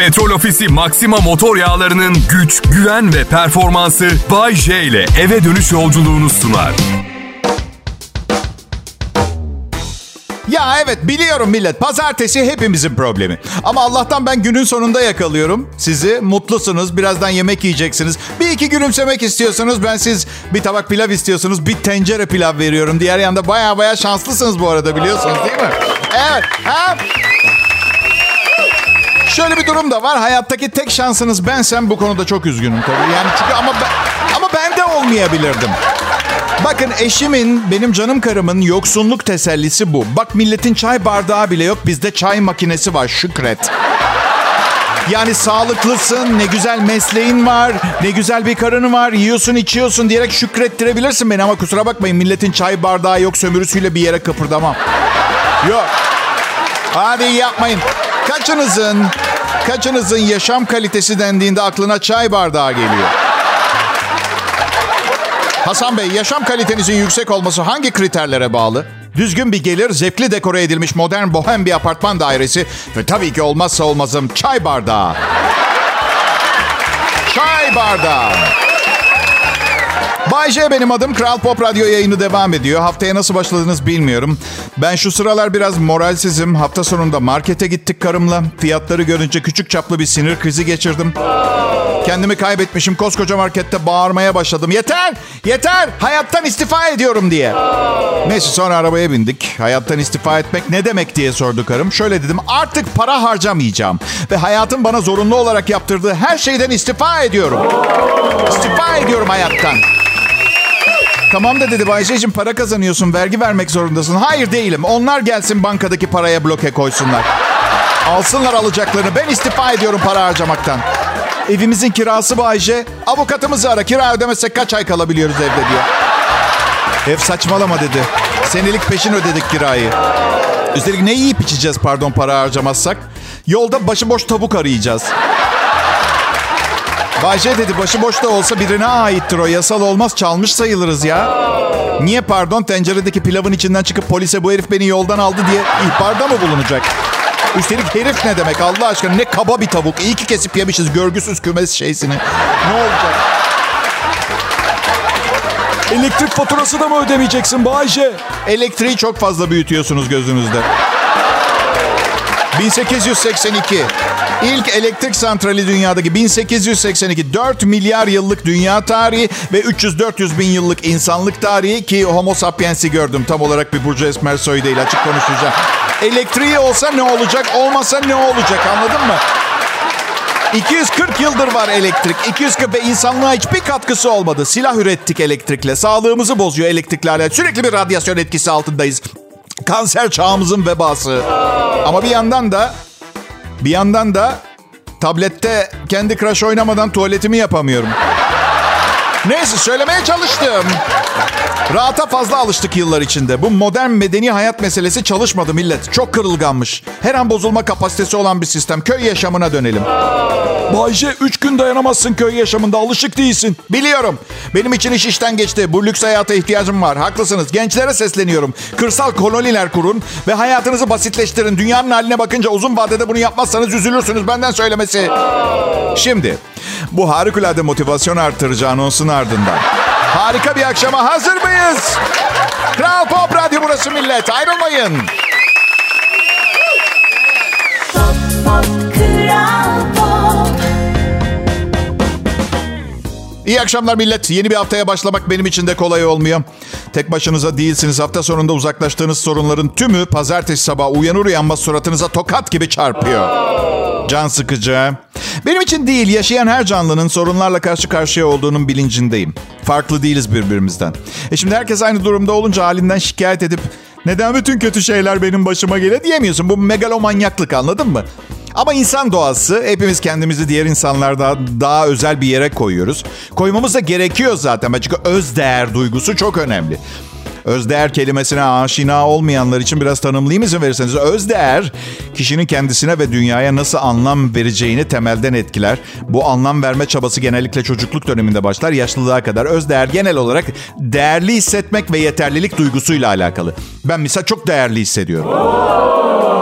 Petrol Ofisi Maxima motor yağlarının güç, güven ve performansı Bay J ile eve dönüş yolculuğunu sunar. Ya evet biliyorum millet. Pazartesi hepimizin problemi. Ama Allah'tan ben günün sonunda yakalıyorum. Sizi mutlusunuz. Birazdan yemek yiyeceksiniz. Bir iki gülümsemek istiyorsunuz. Ben siz bir tabak pilav istiyorsunuz. Bir tencere pilav veriyorum. Diğer yanda baya baya şanslısınız bu arada biliyorsunuz değil mi? Evet. Ha? Şöyle bir durum da var. Hayattaki tek şansınız bensem bu konuda çok üzgünüm tabii. Yani çünkü ama ben, ama ben de olmayabilirdim. Bakın eşimin, benim canım karımın yoksunluk tesellisi bu. Bak milletin çay bardağı bile yok. Bizde çay makinesi var şükret. Yani sağlıklısın, ne güzel mesleğin var, ne güzel bir karını var, yiyorsun içiyorsun diyerek şükrettirebilirsin beni. Ama kusura bakmayın milletin çay bardağı yok sömürüsüyle bir yere kıpırdamam. Yok. Hadi yapmayın. Kaçınızın, kaçınızın yaşam kalitesi dendiğinde aklına çay bardağı geliyor? Hasan Bey, yaşam kalitenizin yüksek olması hangi kriterlere bağlı? Düzgün bir gelir, zevkli dekore edilmiş modern bohem bir apartman dairesi ve tabii ki olmazsa olmazım çay bardağı. çay bardağı. Bay J benim adım. Kral Pop Radyo yayını devam ediyor. Haftaya nasıl başladınız bilmiyorum. Ben şu sıralar biraz moralsizim. Hafta sonunda markete gittik karımla. Fiyatları görünce küçük çaplı bir sinir krizi geçirdim. Kendimi kaybetmişim. Koskoca markette bağırmaya başladım. Yeter! Yeter! Hayattan istifa ediyorum diye. Neyse sonra arabaya bindik. Hayattan istifa etmek ne demek diye sordu karım. Şöyle dedim. Artık para harcamayacağım. Ve hayatın bana zorunlu olarak yaptırdığı her şeyden istifa ediyorum. İstifa ediyorum hayattan. Tamam da dedi Bayşe'cim para kazanıyorsun. Vergi vermek zorundasın. Hayır değilim. Onlar gelsin bankadaki paraya bloke koysunlar. Alsınlar alacaklarını. Ben istifa ediyorum para harcamaktan. Evimizin kirası Bayce. Avukatımızı ara. Kira ödemezsek kaç ay kalabiliyoruz evde diyor. Ev saçmalama dedi. Senelik peşin ödedik kirayı. Üstelik ne yiyip içeceğiz pardon para harcamazsak? Yolda başıboş tavuk arayacağız. Bayce dedi başıboş da olsa birine aittir o. Yasal olmaz çalmış sayılırız ya. Niye pardon tenceredeki pilavın içinden çıkıp polise bu herif beni yoldan aldı diye ihbarda mı bulunacak? Üstelik herif ne demek Allah aşkına ne kaba bir tavuk. İyi ki kesip yemişiz görgüsüz kümes şeysini. Ne olacak? Elektrik faturası da mı ödemeyeceksin Bayce? Elektriği çok fazla büyütüyorsunuz gözünüzde. 1882. İlk elektrik santrali dünyadaki 1882. 4 milyar yıllık dünya tarihi ve 300-400 bin yıllık insanlık tarihi ki homo sapiens'i gördüm. Tam olarak bir Burcu Esmer soyu değil açık konuşacağım. Elektriği olsa ne olacak, olmasa ne olacak anladın mı? 240 yıldır var elektrik. 240 ve insanlığa hiçbir katkısı olmadı. Silah ürettik elektrikle. Sağlığımızı bozuyor elektriklerle. Sürekli bir radyasyon etkisi altındayız. Kanser çağımızın vebası. Ama bir yandan da bir yandan da tablette kendi crush oynamadan tuvaletimi yapamıyorum. Neyse söylemeye çalıştım. Rahata fazla alıştık yıllar içinde. Bu modern medeni hayat meselesi çalışmadı millet. Çok kırılganmış. Her an bozulma kapasitesi olan bir sistem. Köy yaşamına dönelim. Bayce 3 gün dayanamazsın köy yaşamında alışık değilsin. Biliyorum. Benim için iş işten geçti. Bu lüks hayata ihtiyacım var. Haklısınız. Gençlere sesleniyorum. Kırsal koloniler kurun ve hayatınızı basitleştirin. Dünyanın haline bakınca uzun vadede bunu yapmazsanız üzülürsünüz. Benden söylemesi. Şimdi bu harikulade motivasyon artırıcı anonsun ardından. Harika bir akşama hazır mıyız? Kral Pop Radyo burası millet. Ayrılmayın. Pop, pop, Kral Pop. İyi akşamlar millet. Yeni bir haftaya başlamak benim için de kolay olmuyor. Tek başınıza değilsiniz. Hafta sonunda uzaklaştığınız sorunların tümü pazartesi sabah uyanır uyanmaz suratınıza tokat gibi çarpıyor. Can sıkıcı. Benim için değil, yaşayan her canlının sorunlarla karşı karşıya olduğunun bilincindeyim. Farklı değiliz birbirimizden. E şimdi herkes aynı durumda olunca halinden şikayet edip neden bütün kötü şeyler benim başıma geliyor diyemiyorsun. Bu megalomanyaklık anladın mı? Ama insan doğası hepimiz kendimizi diğer insanlardan daha özel bir yere koyuyoruz. Koymamız da gerekiyor zaten. Çünkü öz değer duygusu çok önemli. Özdeğer kelimesine aşina olmayanlar için biraz tanımlayayım izin verirseniz. Özdeğer, kişinin kendisine ve dünyaya nasıl anlam vereceğini temelden etkiler. Bu anlam verme çabası genellikle çocukluk döneminde başlar, yaşlılığa kadar. Özdeğer genel olarak değerli hissetmek ve yeterlilik duygusuyla alakalı. Ben mesela çok değerli hissediyorum.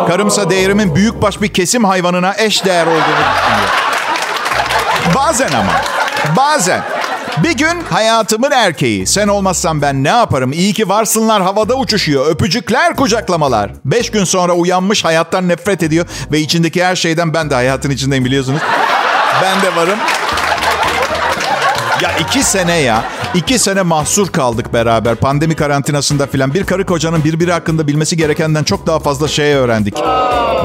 Karımsa değerimin büyükbaş bir kesim hayvanına eş değer olduğunu düşünüyor. Bazen ama. Bazen. Bir gün hayatımın erkeği. Sen olmazsan ben ne yaparım? İyi ki varsınlar havada uçuşuyor. Öpücükler, kucaklamalar. Beş gün sonra uyanmış hayattan nefret ediyor. Ve içindeki her şeyden ben de hayatın içindeyim biliyorsunuz. Ben de varım. Ya iki sene ya. iki sene mahsur kaldık beraber. Pandemi karantinasında filan. Bir karı kocanın birbiri hakkında bilmesi gerekenden çok daha fazla şey öğrendik.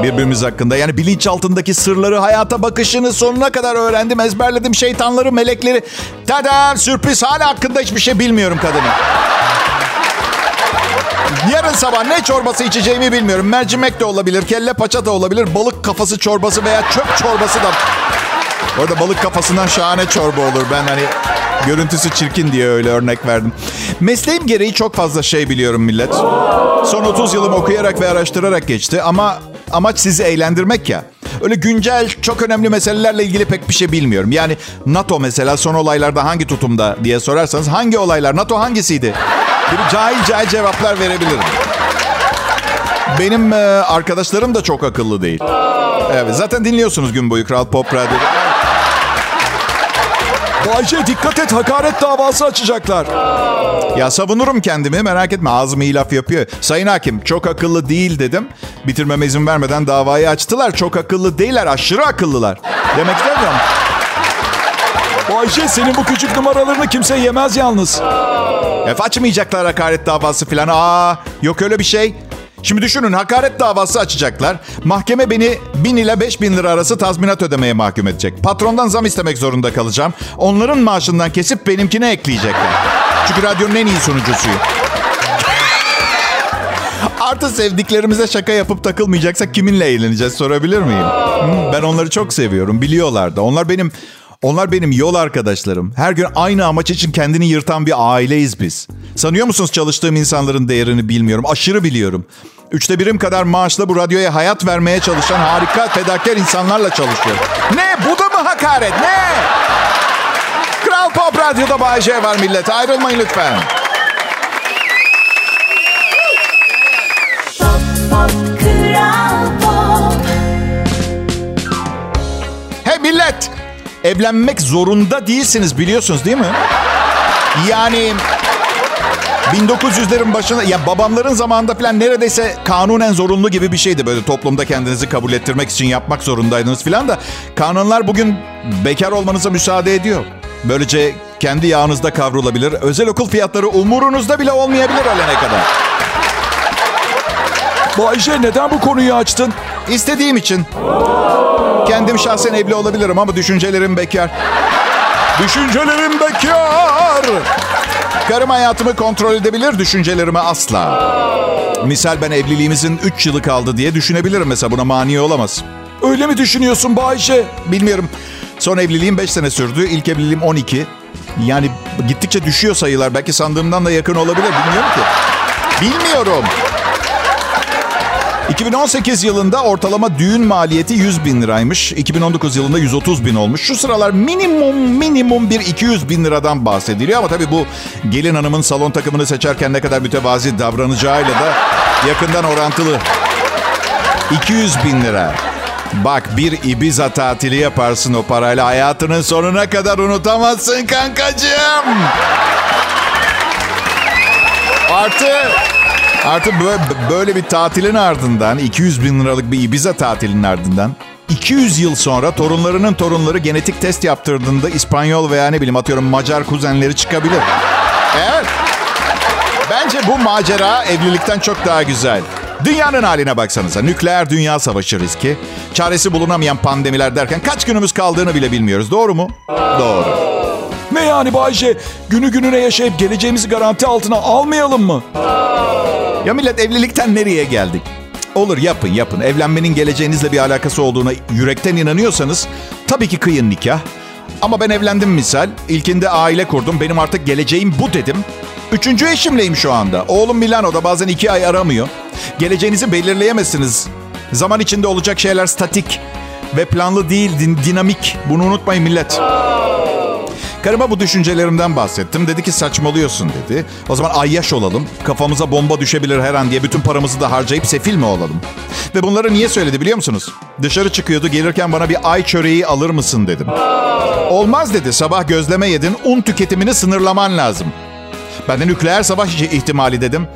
Birbirimiz hakkında. Yani bilinçaltındaki sırları, hayata bakışını sonuna kadar öğrendim. Ezberledim şeytanları, melekleri. Tada sürpriz hala hakkında hiçbir şey bilmiyorum kadını. Yarın sabah ne çorbası içeceğimi bilmiyorum. Mercimek de olabilir, kelle paça da olabilir, balık kafası çorbası veya çöp çorbası da Orada balık kafasından şahane çorba olur. Ben hani görüntüsü çirkin diye öyle örnek verdim. Mesleğim gereği çok fazla şey biliyorum millet. Son 30 yılım okuyarak ve araştırarak geçti ama amaç sizi eğlendirmek ya. Öyle güncel çok önemli meselelerle ilgili pek bir şey bilmiyorum. Yani NATO mesela son olaylarda hangi tutumda diye sorarsanız hangi olaylar? NATO hangisiydi? Gibi cahil cahil cevaplar verebilirim. Benim e, arkadaşlarım da çok akıllı değil. Evet, zaten dinliyorsunuz gün boyu Kral Pop Radyo'da. Bayce dikkat et hakaret davası açacaklar. Ya savunurum kendimi merak etme ağzım iyi laf yapıyor. Sayın Hakim çok akıllı değil dedim. Bitirmeme izin vermeden davayı açtılar. Çok akıllı değiller aşırı akıllılar. Demek istemiyorum. Bayce senin bu küçük numaralarını kimse yemez yalnız. Ef açmayacaklar hakaret davası falan. Aa yok öyle bir şey. Şimdi düşünün hakaret davası açacaklar. Mahkeme beni 1000 ile 5000 lira arası tazminat ödemeye mahkum edecek. Patrondan zam istemek zorunda kalacağım. Onların maaşından kesip benimkine ekleyecekler. Çünkü radyonun en iyi sunucusuyum. Artı sevdiklerimize şaka yapıp takılmayacaksak kiminle eğleneceğiz sorabilir miyim? Hmm, Ben onları çok seviyorum. Biliyorlar da. Onlar benim onlar benim yol arkadaşlarım. Her gün aynı amaç için kendini yırtan bir aileyiz biz. Sanıyor musunuz çalıştığım insanların değerini bilmiyorum. Aşırı biliyorum. Üçte birim kadar maaşla bu radyoya hayat vermeye çalışan harika fedakar insanlarla çalışıyorum. Ne? Bu da mı hakaret? Ne? Kral Pop Radyo'da Bay J var millet. Ayrılmayın lütfen. Pop, pop, Kral Pop. Hey millet! Evlenmek zorunda değilsiniz biliyorsunuz değil mi? Yani 1900'lerin başında ya babamların zamanında falan neredeyse kanunen zorunlu gibi bir şeydi. Böyle toplumda kendinizi kabul ettirmek için yapmak zorundaydınız falan da kanunlar bugün bekar olmanıza müsaade ediyor. Böylece kendi yağınızda kavrulabilir. Özel okul fiyatları umurunuzda bile olmayabilir ölene kadar. Bayce neden bu konuyu açtın? İstediğim için. Kendim şahsen evli olabilirim ama düşüncelerim bekar. Düşüncelerim bekar. Karım hayatımı kontrol edebilir, düşüncelerimi asla. Misal ben evliliğimizin 3 yılı kaldı diye düşünebilirim mesela buna mani olamaz. Öyle mi düşünüyorsun Bayce? Bilmiyorum. Son evliliğim 5 sene sürdü. İlk evliliğim 12. Yani gittikçe düşüyor sayılar. Belki sandığımdan da yakın olabilir. Bilmiyorum ki. Bilmiyorum. 2018 yılında ortalama düğün maliyeti 100 bin liraymış. 2019 yılında 130 bin olmuş. Şu sıralar minimum minimum bir 200 bin liradan bahsediliyor. Ama tabii bu gelin hanımın salon takımını seçerken ne kadar mütevazi davranacağıyla da yakından orantılı. 200 bin lira. Bak bir Ibiza tatili yaparsın o parayla hayatının sonuna kadar unutamazsın kankacığım. Artı Artı bö- böyle bir tatilin ardından 200 bin liralık bir Ibiza tatilinin ardından 200 yıl sonra torunlarının torunları genetik test yaptırdığında İspanyol veya ne bileyim atıyorum Macar kuzenleri çıkabilir. Evet. Bence bu macera evlilikten çok daha güzel. Dünyanın haline baksanıza. Nükleer dünya savaşı riski. Çaresi bulunamayan pandemiler derken kaç günümüz kaldığını bile bilmiyoruz. Doğru mu? Doğru. Yani Bayce? Günü gününe yaşayıp geleceğimizi garanti altına almayalım mı? Ya millet evlilikten nereye geldik? Olur yapın yapın. Evlenmenin geleceğinizle bir alakası olduğuna yürekten inanıyorsanız tabii ki kıyın nikah. Ama ben evlendim misal. İlkinde aile kurdum. Benim artık geleceğim bu dedim. Üçüncü eşimleyim şu anda. Oğlum Milano'da bazen iki ay aramıyor. Geleceğinizi belirleyemezsiniz. Zaman içinde olacak şeyler statik ve planlı değil, din- dinamik. Bunu unutmayın millet. Karıma bu düşüncelerimden bahsettim. Dedi ki saçmalıyorsun dedi. O zaman ayyaş olalım. Kafamıza bomba düşebilir her an diye bütün paramızı da harcayıp sefil mi olalım? Ve bunları niye söyledi biliyor musunuz? Dışarı çıkıyordu gelirken bana bir ay çöreği alır mısın dedim. Olmaz dedi sabah gözleme yedin un tüketimini sınırlaman lazım. Ben de nükleer savaş ihtimali dedim.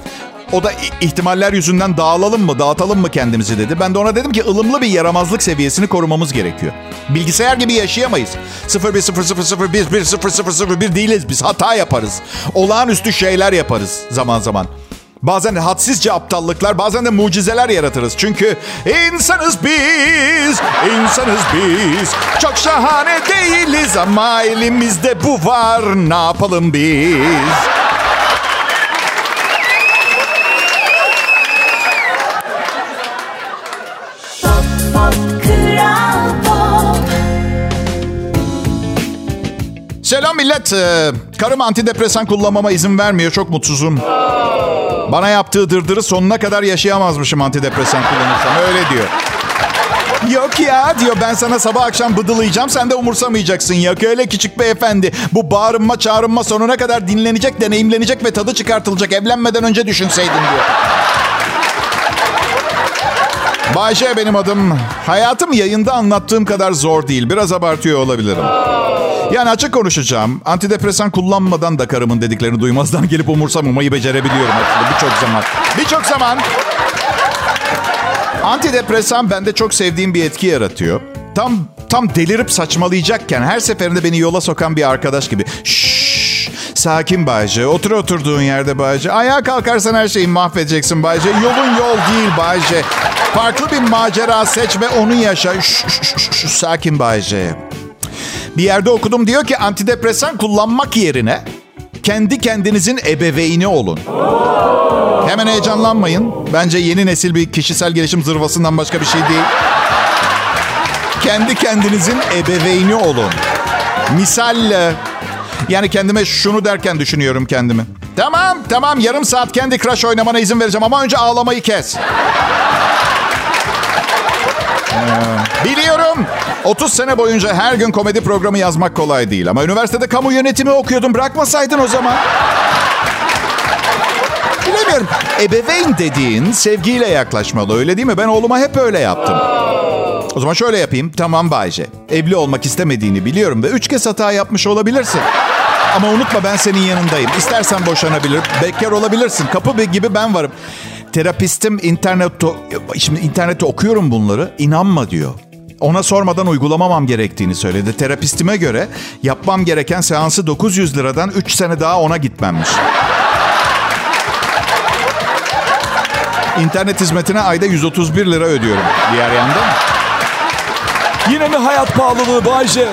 O da ihtimaller yüzünden dağılalım mı, dağıtalım mı kendimizi dedi. Ben de ona dedim ki ılımlı bir yaramazlık seviyesini korumamız gerekiyor. Bilgisayar gibi yaşayamayız. 010001100001 değiliz biz. Hata yaparız. Olağanüstü şeyler yaparız zaman zaman. Bazen hadsizce aptallıklar, bazen de mucizeler yaratırız. Çünkü insanız biz, insanız biz. Çok şahane değiliz ama elimizde bu var. Ne yapalım biz? Millet. Ee, karım antidepresan kullanmama izin vermiyor. Çok mutsuzum. Bana yaptığı dırdırı sonuna kadar yaşayamazmışım antidepresan kullanırsam. Öyle diyor. Yok ya diyor ben sana sabah akşam bıdılayacağım sen de umursamayacaksın ya. Öyle küçük beyefendi. Bu bağırınma çağrınma sonuna kadar dinlenecek, deneyimlenecek ve tadı çıkartılacak. Evlenmeden önce düşünseydin diyor. Bayşe benim adım. Hayatım yayında anlattığım kadar zor değil. Biraz abartıyor olabilirim. Yani açık konuşacağım. Antidepresan kullanmadan da karımın dediklerini duymazdan gelip umursamamayı becerebiliyorum aslında birçok zaman. Birçok zaman. Antidepresan bende çok sevdiğim bir etki yaratıyor. Tam tam delirip saçmalayacakken her seferinde beni yola sokan bir arkadaş gibi. Şşş, sakin Bayce. Otur oturduğun yerde Bayce. Ayağa kalkarsan her şeyi mahvedeceksin Bayce. Yolun yol değil Bayce. Farklı bir macera seç ve onu yaşa. Şşş, şş, şş, sakin Bayce. Bir yerde okudum diyor ki antidepresan kullanmak yerine kendi kendinizin ebeveyni olun. Hemen heyecanlanmayın. Bence yeni nesil bir kişisel gelişim zırvasından başka bir şey değil. Kendi kendinizin ebeveyni olun. Misal yani kendime şunu derken düşünüyorum kendimi. Tamam tamam yarım saat kendi Crush oynamana izin vereceğim ama önce ağlamayı kes. Biliyorum. 30 sene boyunca her gün komedi programı yazmak kolay değil. Ama üniversitede kamu yönetimi okuyordum. Bırakmasaydın o zaman. Bilemiyorum. Ebeveyn dediğin sevgiyle yaklaşmalı öyle değil mi? Ben oğluma hep öyle yaptım. O zaman şöyle yapayım. Tamam Bayce. Evli olmak istemediğini biliyorum ve üç kez hata yapmış olabilirsin. Ama unutma ben senin yanındayım. İstersen boşanabilir, bekar olabilirsin. Kapı gibi ben varım. Terapistim internette, şimdi internette okuyorum bunları. İnanma diyor. Ona sormadan uygulamamam gerektiğini söyledi. Terapistime göre yapmam gereken seansı 900 liradan 3 sene daha ona gitmemmiş. İnternet hizmetine ayda 131 lira ödüyorum diğer yandan. Yine mi hayat pahalılığı Bayce?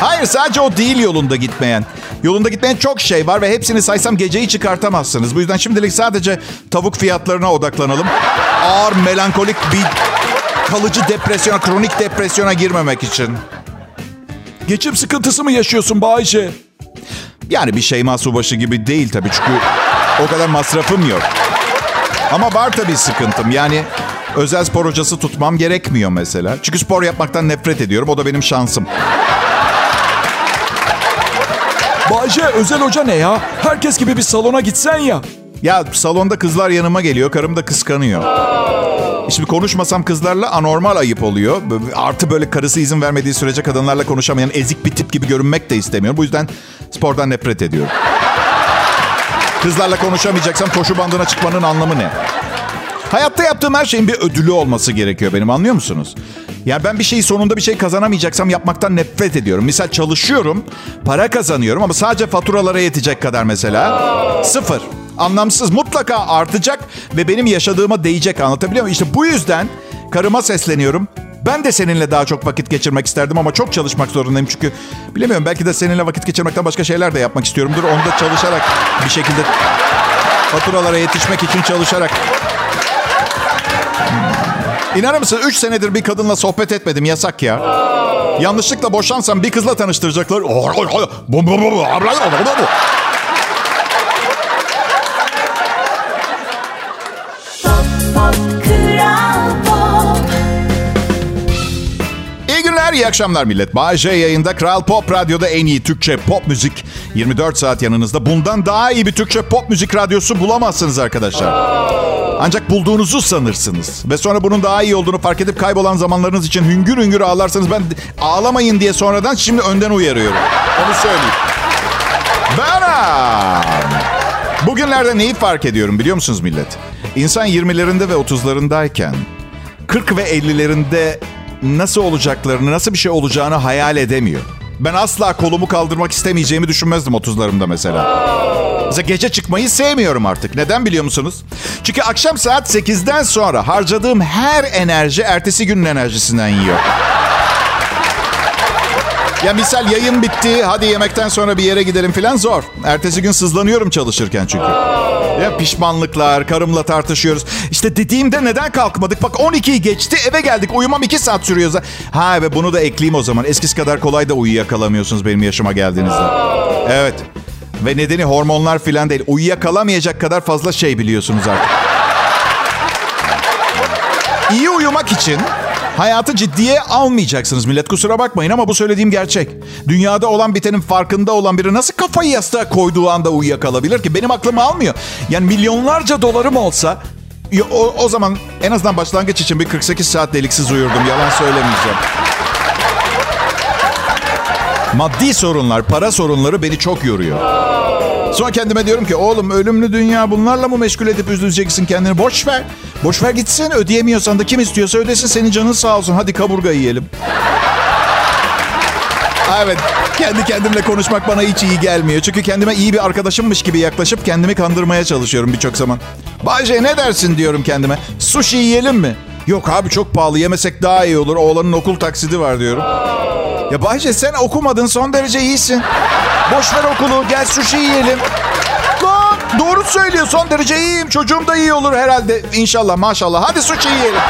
Hayır sadece o değil yolunda gitmeyen. Yolunda gitmeyen çok şey var ve hepsini saysam geceyi çıkartamazsınız. Bu yüzden şimdilik sadece tavuk fiyatlarına odaklanalım. Ağır melankolik bir kalıcı depresyona, kronik depresyona girmemek için. Geçim sıkıntısı mı yaşıyorsun Bayce? Yani bir şey Subaşı gibi değil tabii çünkü o kadar masrafım yok. Ama var tabii sıkıntım. Yani özel spor hocası tutmam gerekmiyor mesela. Çünkü spor yapmaktan nefret ediyorum. O da benim şansım. Bayce özel hoca ne ya? Herkes gibi bir salona gitsen ya. Ya salonda kızlar yanıma geliyor. Karım da kıskanıyor. Şimdi konuşmasam kızlarla anormal ayıp oluyor. Artı böyle karısı izin vermediği sürece kadınlarla konuşamayan ezik bir tip gibi görünmek de istemiyorum. Bu yüzden spordan nefret ediyorum. Kızlarla konuşamayacaksam koşu bandına çıkmanın anlamı ne? Hayatta yaptığım her şeyin bir ödülü olması gerekiyor benim anlıyor musunuz? Yani ben bir şeyi sonunda bir şey kazanamayacaksam yapmaktan nefret ediyorum. Misal çalışıyorum, para kazanıyorum ama sadece faturalara yetecek kadar mesela. Sıfır. Anlamsız. Mutlaka artacak ve benim yaşadığıma değecek anlatabiliyor muyum? İşte bu yüzden karıma sesleniyorum. Ben de seninle daha çok vakit geçirmek isterdim ama çok çalışmak zorundayım çünkü bilemiyorum belki de seninle vakit geçirmekten başka şeyler de yapmak istiyorumdur. Onu da çalışarak bir şekilde faturalara yetişmek için çalışarak İnanır mısın? 3 senedir bir kadınla sohbet etmedim. Yasak ya. Yanlışlıkla boşansam bir kızla tanıştıracaklar. İyi akşamlar millet. J yayında Kral Pop Radyo'da en iyi Türkçe pop müzik. 24 saat yanınızda. Bundan daha iyi bir Türkçe pop müzik radyosu bulamazsınız arkadaşlar. Ancak bulduğunuzu sanırsınız. Ve sonra bunun daha iyi olduğunu fark edip kaybolan zamanlarınız için hüngür hüngür ağlarsanız ben ağlamayın diye sonradan şimdi önden uyarıyorum. Onu söyleyeyim. Beram. Bugünlerde neyi fark ediyorum biliyor musunuz millet? İnsan 20'lerinde ve 30'larındayken 40 ve 50'lerinde nasıl olacaklarını, nasıl bir şey olacağını hayal edemiyor. Ben asla kolumu kaldırmak istemeyeceğimi düşünmezdim 30'larımda mesela. Mesela gece çıkmayı sevmiyorum artık. Neden biliyor musunuz? Çünkü akşam saat 8'den sonra harcadığım her enerji ertesi günün enerjisinden yiyor. Ya misal yayın bitti, hadi yemekten sonra bir yere gidelim falan zor. Ertesi gün sızlanıyorum çalışırken çünkü. Ya pişmanlıklar, karımla tartışıyoruz. İşte dediğimde neden kalkmadık? Bak 12'yi geçti, eve geldik. Uyumam 2 saat sürüyor. Ha ve bunu da ekleyeyim o zaman. Eskisi kadar kolay da uyuyakalamıyorsunuz benim yaşıma geldiğinizde. Evet. Ve nedeni hormonlar falan değil. Uyuyakalamayacak kadar fazla şey biliyorsunuz artık. İyi uyumak için hayatı ciddiye almayacaksınız millet. Kusura bakmayın ama bu söylediğim gerçek. Dünyada olan bitenin farkında olan biri nasıl kafayı yastığa koyduğu anda uyuyakalabilir ki? Benim aklım almıyor. Yani milyonlarca dolarım olsa o, o zaman en azından başlangıç için bir 48 saat deliksiz uyurdum. Yalan söylemeyeceğim. Maddi sorunlar, para sorunları beni çok yoruyor. Sonra kendime diyorum ki oğlum ölümlü dünya bunlarla mı meşgul edip üzüleceksin kendini? Boş ver. Boş ver gitsin. Ödeyemiyorsan da kim istiyorsa ödesin. Senin canın sağ olsun. Hadi kaburga yiyelim. Evet. Kendi kendimle konuşmak bana hiç iyi gelmiyor. Çünkü kendime iyi bir arkadaşımmış gibi yaklaşıp kendimi kandırmaya çalışıyorum birçok zaman. Bayce ne dersin diyorum kendime. Sushi yiyelim mi? Yok abi çok pahalı yemesek daha iyi olur. Oğlanın okul taksidi var diyorum. Ya Bayce sen okumadın son derece iyisin. Boş ver okulu gel sushi yiyelim. Lan doğru söylüyor son derece iyiyim. Çocuğum da iyi olur herhalde. İnşallah maşallah. Hadi sushi yiyelim.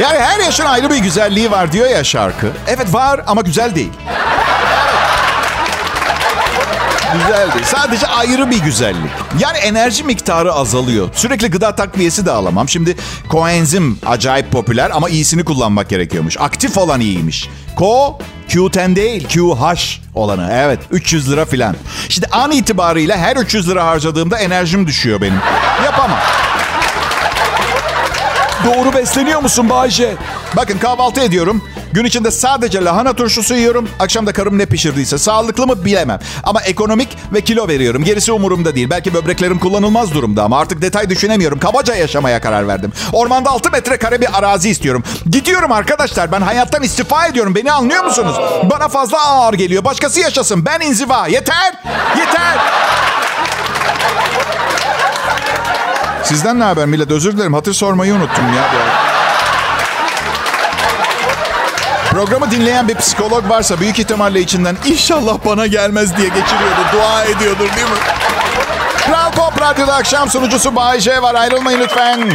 Yani her yaşın ayrı bir güzelliği var diyor ya şarkı. Evet var ama güzel değil. Güzel değil. Sadece ayrı bir güzellik. Yani enerji miktarı azalıyor. Sürekli gıda takviyesi de alamam. Şimdi koenzim acayip popüler ama iyisini kullanmak gerekiyormuş. Aktif olan iyiymiş. Ko Q10 değil QH olanı. Evet 300 lira filan. Şimdi an itibarıyla her 300 lira harcadığımda enerjim düşüyor benim. Yapamam. Doğru besleniyor musun Bayce? Bakın kahvaltı ediyorum. Gün içinde sadece lahana turşusu yiyorum. Akşam da karım ne pişirdiyse. Sağlıklı mı bilemem. Ama ekonomik ve kilo veriyorum. Gerisi umurumda değil. Belki böbreklerim kullanılmaz durumda ama artık detay düşünemiyorum. Kabaca yaşamaya karar verdim. Ormanda 6 metrekare bir arazi istiyorum. Gidiyorum arkadaşlar. Ben hayattan istifa ediyorum. Beni anlıyor musunuz? Bana fazla ağır geliyor. Başkası yaşasın. Ben inziva. Yeter. Yeter. Sizden ne haber millet? Özür dilerim. Hatır sormayı unuttum ya. Programı dinleyen bir psikolog varsa büyük ihtimalle içinden inşallah bana gelmez diye geçiriyordur. Dua ediyordur değil mi? Kral Pop Radyo'da akşam sunucusu Bay J var. Ayrılmayın lütfen.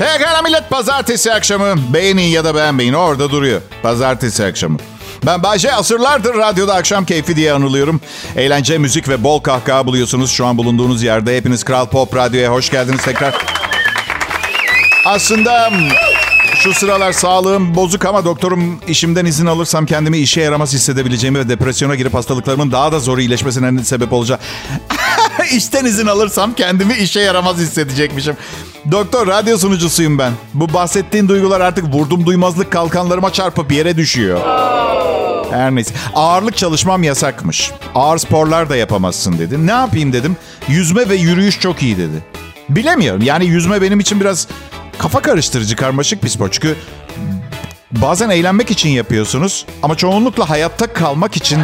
Pekala millet pazartesi akşamı. Beğenin ya da beğenmeyin orada duruyor. Pazartesi akşamı. Ben Bayce asırlardır radyoda akşam keyfi diye anılıyorum. Eğlence, müzik ve bol kahkaha buluyorsunuz şu an bulunduğunuz yerde. Hepiniz Kral Pop Radyo'ya hoş geldiniz tekrar. Aslında şu sıralar sağlığım bozuk ama doktorum işimden izin alırsam kendimi işe yaramaz hissedebileceğimi ve depresyona girip hastalıklarımın daha da zor iyileşmesine sebep olacak. İşten izin alırsam kendimi işe yaramaz hissedecekmişim. Doktor radyo sunucusuyum ben. Bu bahsettiğin duygular artık vurdum duymazlık kalkanlarıma çarpıp yere düşüyor. Her neyse. Ağırlık çalışmam yasakmış. Ağır sporlar da yapamazsın dedi. Ne yapayım dedim. Yüzme ve yürüyüş çok iyi dedi. Bilemiyorum. Yani yüzme benim için biraz kafa karıştırıcı, karmaşık bir spor. Çünkü bazen eğlenmek için yapıyorsunuz ama çoğunlukla hayatta kalmak için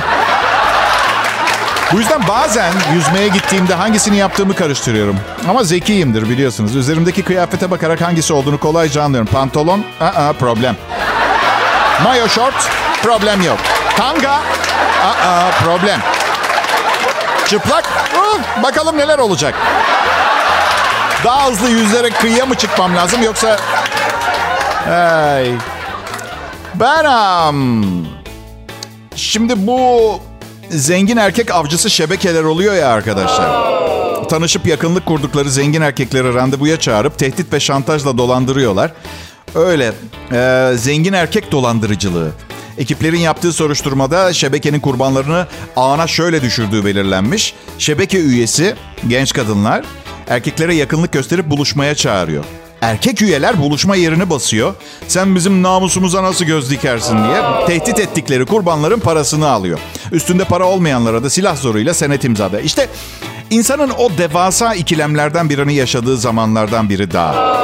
bu yüzden bazen yüzmeye gittiğimde hangisini yaptığımı karıştırıyorum. Ama zekiyimdir biliyorsunuz. Üzerimdeki kıyafete bakarak hangisi olduğunu kolayca anlıyorum. Pantolon, aa, problem. Mayo short, problem yok. Tanga, aa, problem. Çıplak, uh, bakalım neler olacak. Daha hızlı yüzerek kıyıya mı çıkmam lazım yoksa... Hey. Ben... am, Şimdi bu zengin erkek avcısı şebekeler oluyor ya arkadaşlar. Tanışıp yakınlık kurdukları zengin erkekleri randevuya çağırıp tehdit ve şantajla dolandırıyorlar. Öyle. Ee, zengin erkek dolandırıcılığı. Ekiplerin yaptığı soruşturmada şebekenin kurbanlarını ağına şöyle düşürdüğü belirlenmiş. Şebeke üyesi genç kadınlar erkeklere yakınlık gösterip buluşmaya çağırıyor. Erkek üyeler buluşma yerini basıyor. Sen bizim namusumuza nasıl göz dikersin diye tehdit ettikleri kurbanların parasını alıyor. Üstünde para olmayanlara da silah zoruyla senet imzada. İşte insanın o devasa ikilemlerden birini yaşadığı zamanlardan biri daha.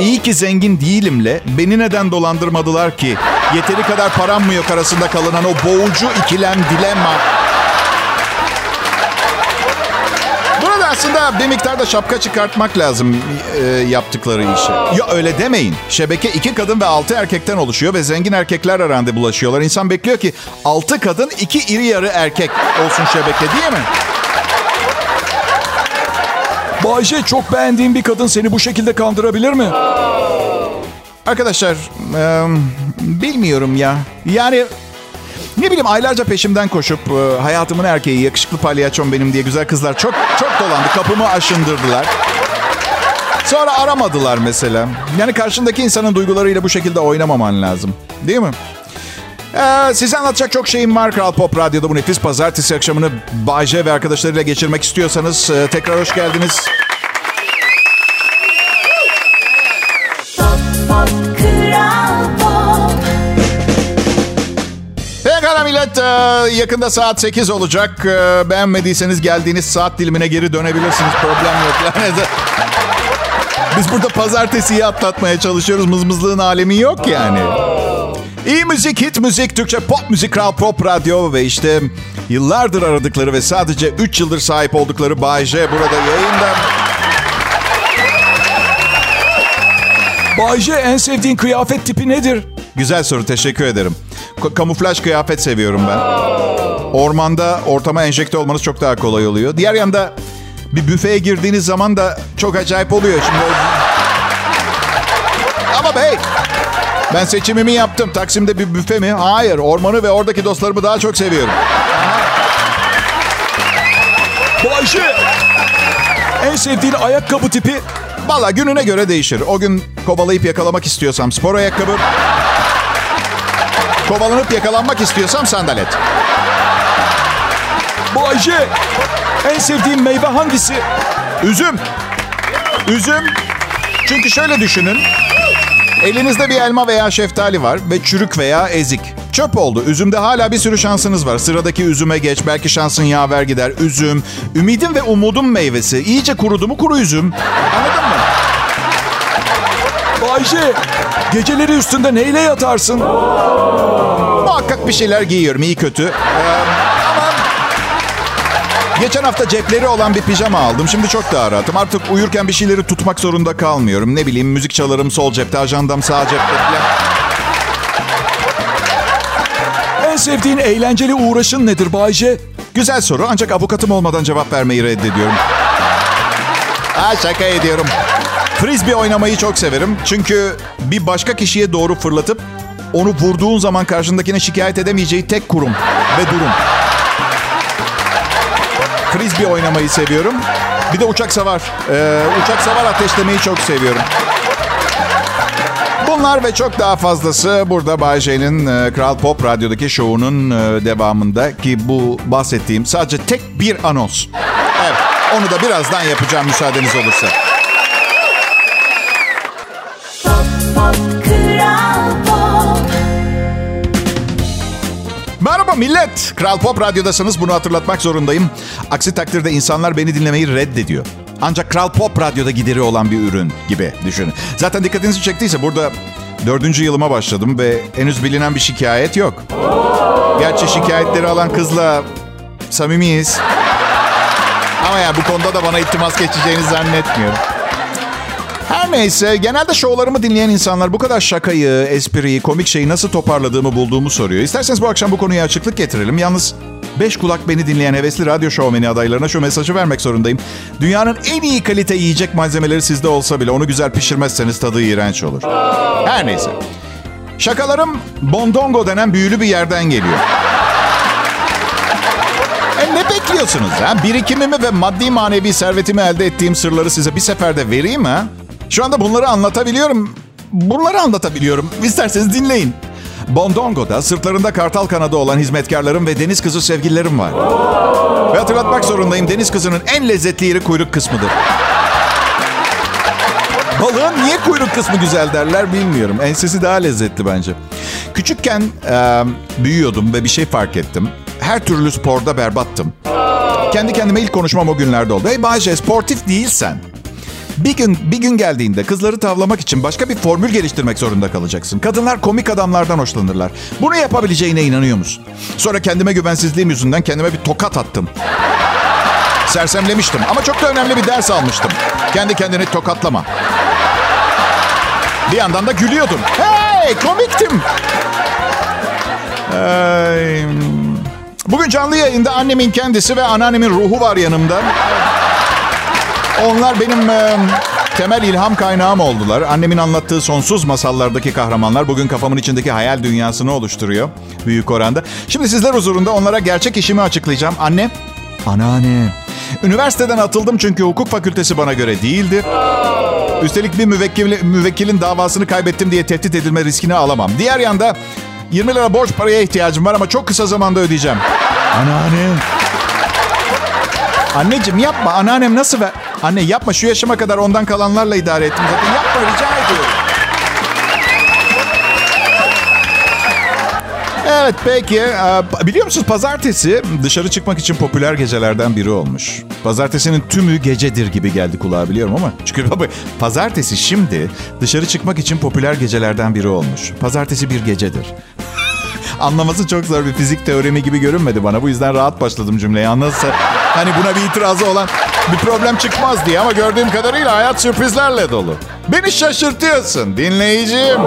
İyi ki zengin değilimle beni neden dolandırmadılar ki? Yeteri kadar param mı yok arasında kalınan o boğucu ikilem dilema. Aslında bir miktarda şapka çıkartmak lazım e, yaptıkları işe. Ya öyle demeyin. Şebeke iki kadın ve altı erkekten oluşuyor ve zengin erkekler randevu bulaşıyorlar. İnsan bekliyor ki altı kadın iki iri yarı erkek olsun şebeke değil mi? Bayce çok beğendiğin bir kadın seni bu şekilde kandırabilir mi? Arkadaşlar e, bilmiyorum ya. Yani ne bileyim aylarca peşimden koşup e, hayatımın erkeği yakışıklı palyaçom benim diye güzel kızlar çok çok dolandı. Kapımı aşındırdılar. Sonra aramadılar mesela. Yani karşındaki insanın duygularıyla bu şekilde oynamaman lazım. Değil mi? Ee, size anlatacak çok şeyim var. Kral Pop Radyo'da bu nefis pazartesi akşamını Bayce ve arkadaşlarıyla geçirmek istiyorsanız e, tekrar hoş geldiniz. Pekala millet. e, Yakında saat 8 olacak. E, Beğenmediyseniz geldiğiniz saat dilimine geri dönebilirsiniz. Problem yok. Yani biz burada pazartesiyi atlatmaya çalışıyoruz. Mızmızlığın alemi yok yani. İyi müzik, hit müzik, Türkçe pop müzik, Kral Pop Radyo ve işte yıllardır aradıkları ve sadece 3 yıldır sahip oldukları Bay J burada yayında. Bayce en sevdiğin kıyafet tipi nedir? Güzel soru, teşekkür ederim. K- kamuflaj kıyafet seviyorum ben. Ormanda ortama enjekte olmanız çok daha kolay oluyor. Diğer yanda bir büfeye girdiğiniz zaman da çok acayip oluyor. Şimdi Ama bey, ben seçimimi yaptım. Taksim'de bir büfe mi? Hayır, ormanı ve oradaki dostlarımı daha çok seviyorum. Bayce en sevdiğin ayakkabı tipi Valla gününe göre değişir. O gün kovalayıp yakalamak istiyorsam spor ayakkabı. Kovalanıp yakalanmak istiyorsam sandalet. Bayce en sevdiğin meyve hangisi? Üzüm. Üzüm. Çünkü şöyle düşünün. Elinizde bir elma veya şeftali var ve çürük veya ezik. Çöp oldu. Üzümde hala bir sürü şansınız var. Sıradaki üzüme geç. Belki şansın yaver gider. Üzüm. Ümidim ve umudum meyvesi. İyice kurudu mu kuru üzüm. Anladın mı? Bayce geceleri üstünde neyle yatarsın? Muhakkak bir şeyler giyiyorum. iyi kötü. Ee, geçen hafta cepleri olan bir pijama aldım. Şimdi çok daha rahatım. Artık uyurken bir şeyleri tutmak zorunda kalmıyorum. Ne bileyim müzik çalarım sol cepte, ajandam sağ cepte falan. En sevdiğin eğlenceli uğraşın nedir Bayce? Güzel soru ancak avukatım olmadan cevap vermeyi reddediyorum. Ha şaka ediyorum. Frisbee oynamayı çok severim. Çünkü bir başka kişiye doğru fırlatıp onu vurduğun zaman karşındakine şikayet edemeyeceği tek kurum ve durum. Frisbee oynamayı seviyorum. Bir de uçak savar. Ee, uçak savar ateşlemeyi çok seviyorum. Bunlar ve çok daha fazlası burada Bay J'nin e, Kral Pop Radyo'daki şovunun e, devamında ki bu bahsettiğim sadece tek bir anons. Evet, onu da birazdan yapacağım müsaadeniz olursa. Millet. Kral Pop Radyo'dasınız bunu hatırlatmak zorundayım. Aksi takdirde insanlar beni dinlemeyi reddediyor. Ancak Kral Pop Radyo'da gideri olan bir ürün gibi düşünün. Zaten dikkatinizi çektiyse burada dördüncü yılıma başladım ve henüz bilinen bir şikayet yok. Gerçi şikayetleri alan kızla samimiyiz. Ama ya bu konuda da bana iltimas geçeceğini zannetmiyorum. Her neyse genelde şovlarımı dinleyen insanlar bu kadar şakayı, espriyi, komik şeyi nasıl toparladığımı bulduğumu soruyor. İsterseniz bu akşam bu konuya açıklık getirelim. Yalnız beş kulak beni dinleyen hevesli radyo şovmeni adaylarına şu mesajı vermek zorundayım. Dünyanın en iyi kalite yiyecek malzemeleri sizde olsa bile onu güzel pişirmezseniz tadı iğrenç olur. Her neyse. Şakalarım Bondongo denen büyülü bir yerden geliyor. E ne bekliyorsunuz ha? Birikimimi ve maddi manevi servetimi elde ettiğim sırları size bir seferde vereyim ha? Şu anda bunları anlatabiliyorum. Bunları anlatabiliyorum. İsterseniz dinleyin. Bondongo'da sırtlarında kartal kanadı olan hizmetkarlarım ve deniz kızı sevgililerim var. Ve hatırlatmak zorundayım deniz kızının en lezzetli yeri kuyruk kısmıdır. Balığın niye kuyruk kısmı güzel derler bilmiyorum. Ensesi daha lezzetli bence. Küçükken e, büyüyordum ve bir şey fark ettim. Her türlü sporda berbattım. Kendi kendime ilk konuşmam o günlerde oldu. Hey Bayce sportif değilsen bir gün bir gün geldiğinde kızları tavlamak için başka bir formül geliştirmek zorunda kalacaksın. Kadınlar komik adamlardan hoşlanırlar. Bunu yapabileceğine inanıyor musun? Sonra kendime güvensizliğim yüzünden kendime bir tokat attım. Sersemlemiştim ama çok da önemli bir ders almıştım. Kendi kendini tokatlama. Bir yandan da gülüyordum. Hey komiktim. Bugün canlı yayında annemin kendisi ve anneannemin ruhu var yanımda. Onlar benim e, temel ilham kaynağım oldular. Annemin anlattığı sonsuz masallardaki kahramanlar bugün kafamın içindeki hayal dünyasını oluşturuyor. Büyük oranda. Şimdi sizler huzurunda onlara gerçek işimi açıklayacağım. Anne, anneanne. Üniversiteden atıldım çünkü hukuk fakültesi bana göre değildi. Üstelik bir müvekkil, müvekkilin davasını kaybettim diye tehdit edilme riskini alamam. Diğer yanda 20 lira borç paraya ihtiyacım var ama çok kısa zamanda ödeyeceğim. Anneanne. Anneciğim yapma. Anneannem nasıl ver? Anne yapma şu yaşıma kadar ondan kalanlarla idare ettim zaten. Yapma rica ediyorum. Evet peki. Ee, Biliyor musunuz pazartesi dışarı çıkmak için popüler gecelerden biri olmuş. Pazartesinin tümü gecedir gibi geldi kulağa biliyorum ama. Çünkü baba pazartesi şimdi dışarı çıkmak için popüler gecelerden biri olmuş. Pazartesi bir gecedir. Anlaması çok zor bir fizik teoremi gibi görünmedi bana. Bu yüzden rahat başladım cümleyi. Anladıysa hani buna bir itirazı olan bir problem çıkmaz diye ama gördüğüm kadarıyla hayat sürprizlerle dolu. Beni şaşırtıyorsun dinleyicim.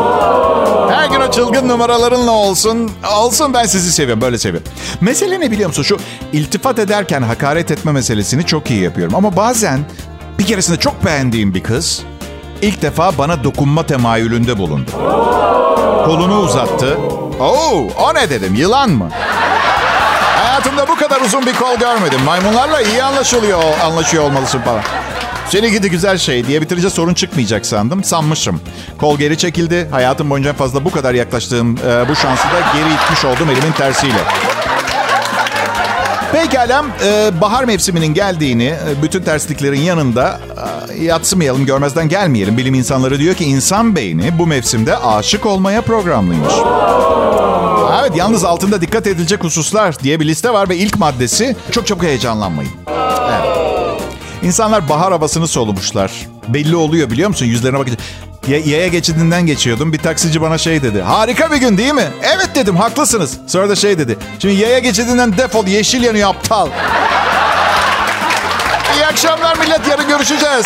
Her gün o çılgın numaralarınla olsun. Olsun ben sizi seviyorum böyle seviyorum. Mesele ne biliyor musun? Şu iltifat ederken hakaret etme meselesini çok iyi yapıyorum. Ama bazen bir keresinde çok beğendiğim bir kız ilk defa bana dokunma temayülünde bulundu. Kolunu uzattı. Oo, o ne dedim yılan mı? Hayatımda bu kadar uzun bir kol görmedim. Maymunlarla iyi anlaşılıyor, anlaşıyor olmalısın falan. Seni gidi güzel şey diye bitirince sorun çıkmayacak sandım. Sanmışım. Kol geri çekildi. Hayatım boyunca fazla bu kadar yaklaştığım e, bu şansı da geri itmiş oldum elimin tersiyle. Pekala, e, bahar mevsiminin geldiğini, e, bütün tersliklerin yanında e, yatsımayalım, görmezden gelmeyelim. Bilim insanları diyor ki insan beyni bu mevsimde aşık olmaya programlıymış. Evet, yalnız altında dikkat edilecek hususlar diye bir liste var ve ilk maddesi çok çabuk heyecanlanmayın. Evet. İnsanlar bahar havasını solumuşlar. Belli oluyor biliyor musun? Yüzlerine bakınca. Ya- yaya geçidinden geçiyordum. Bir taksici bana şey dedi. Harika bir gün değil mi? Evet dedim haklısınız. Sonra da şey dedi. Şimdi yaya geçidinden defol yeşil yanıyor aptal. İyi akşamlar millet yarın görüşeceğiz.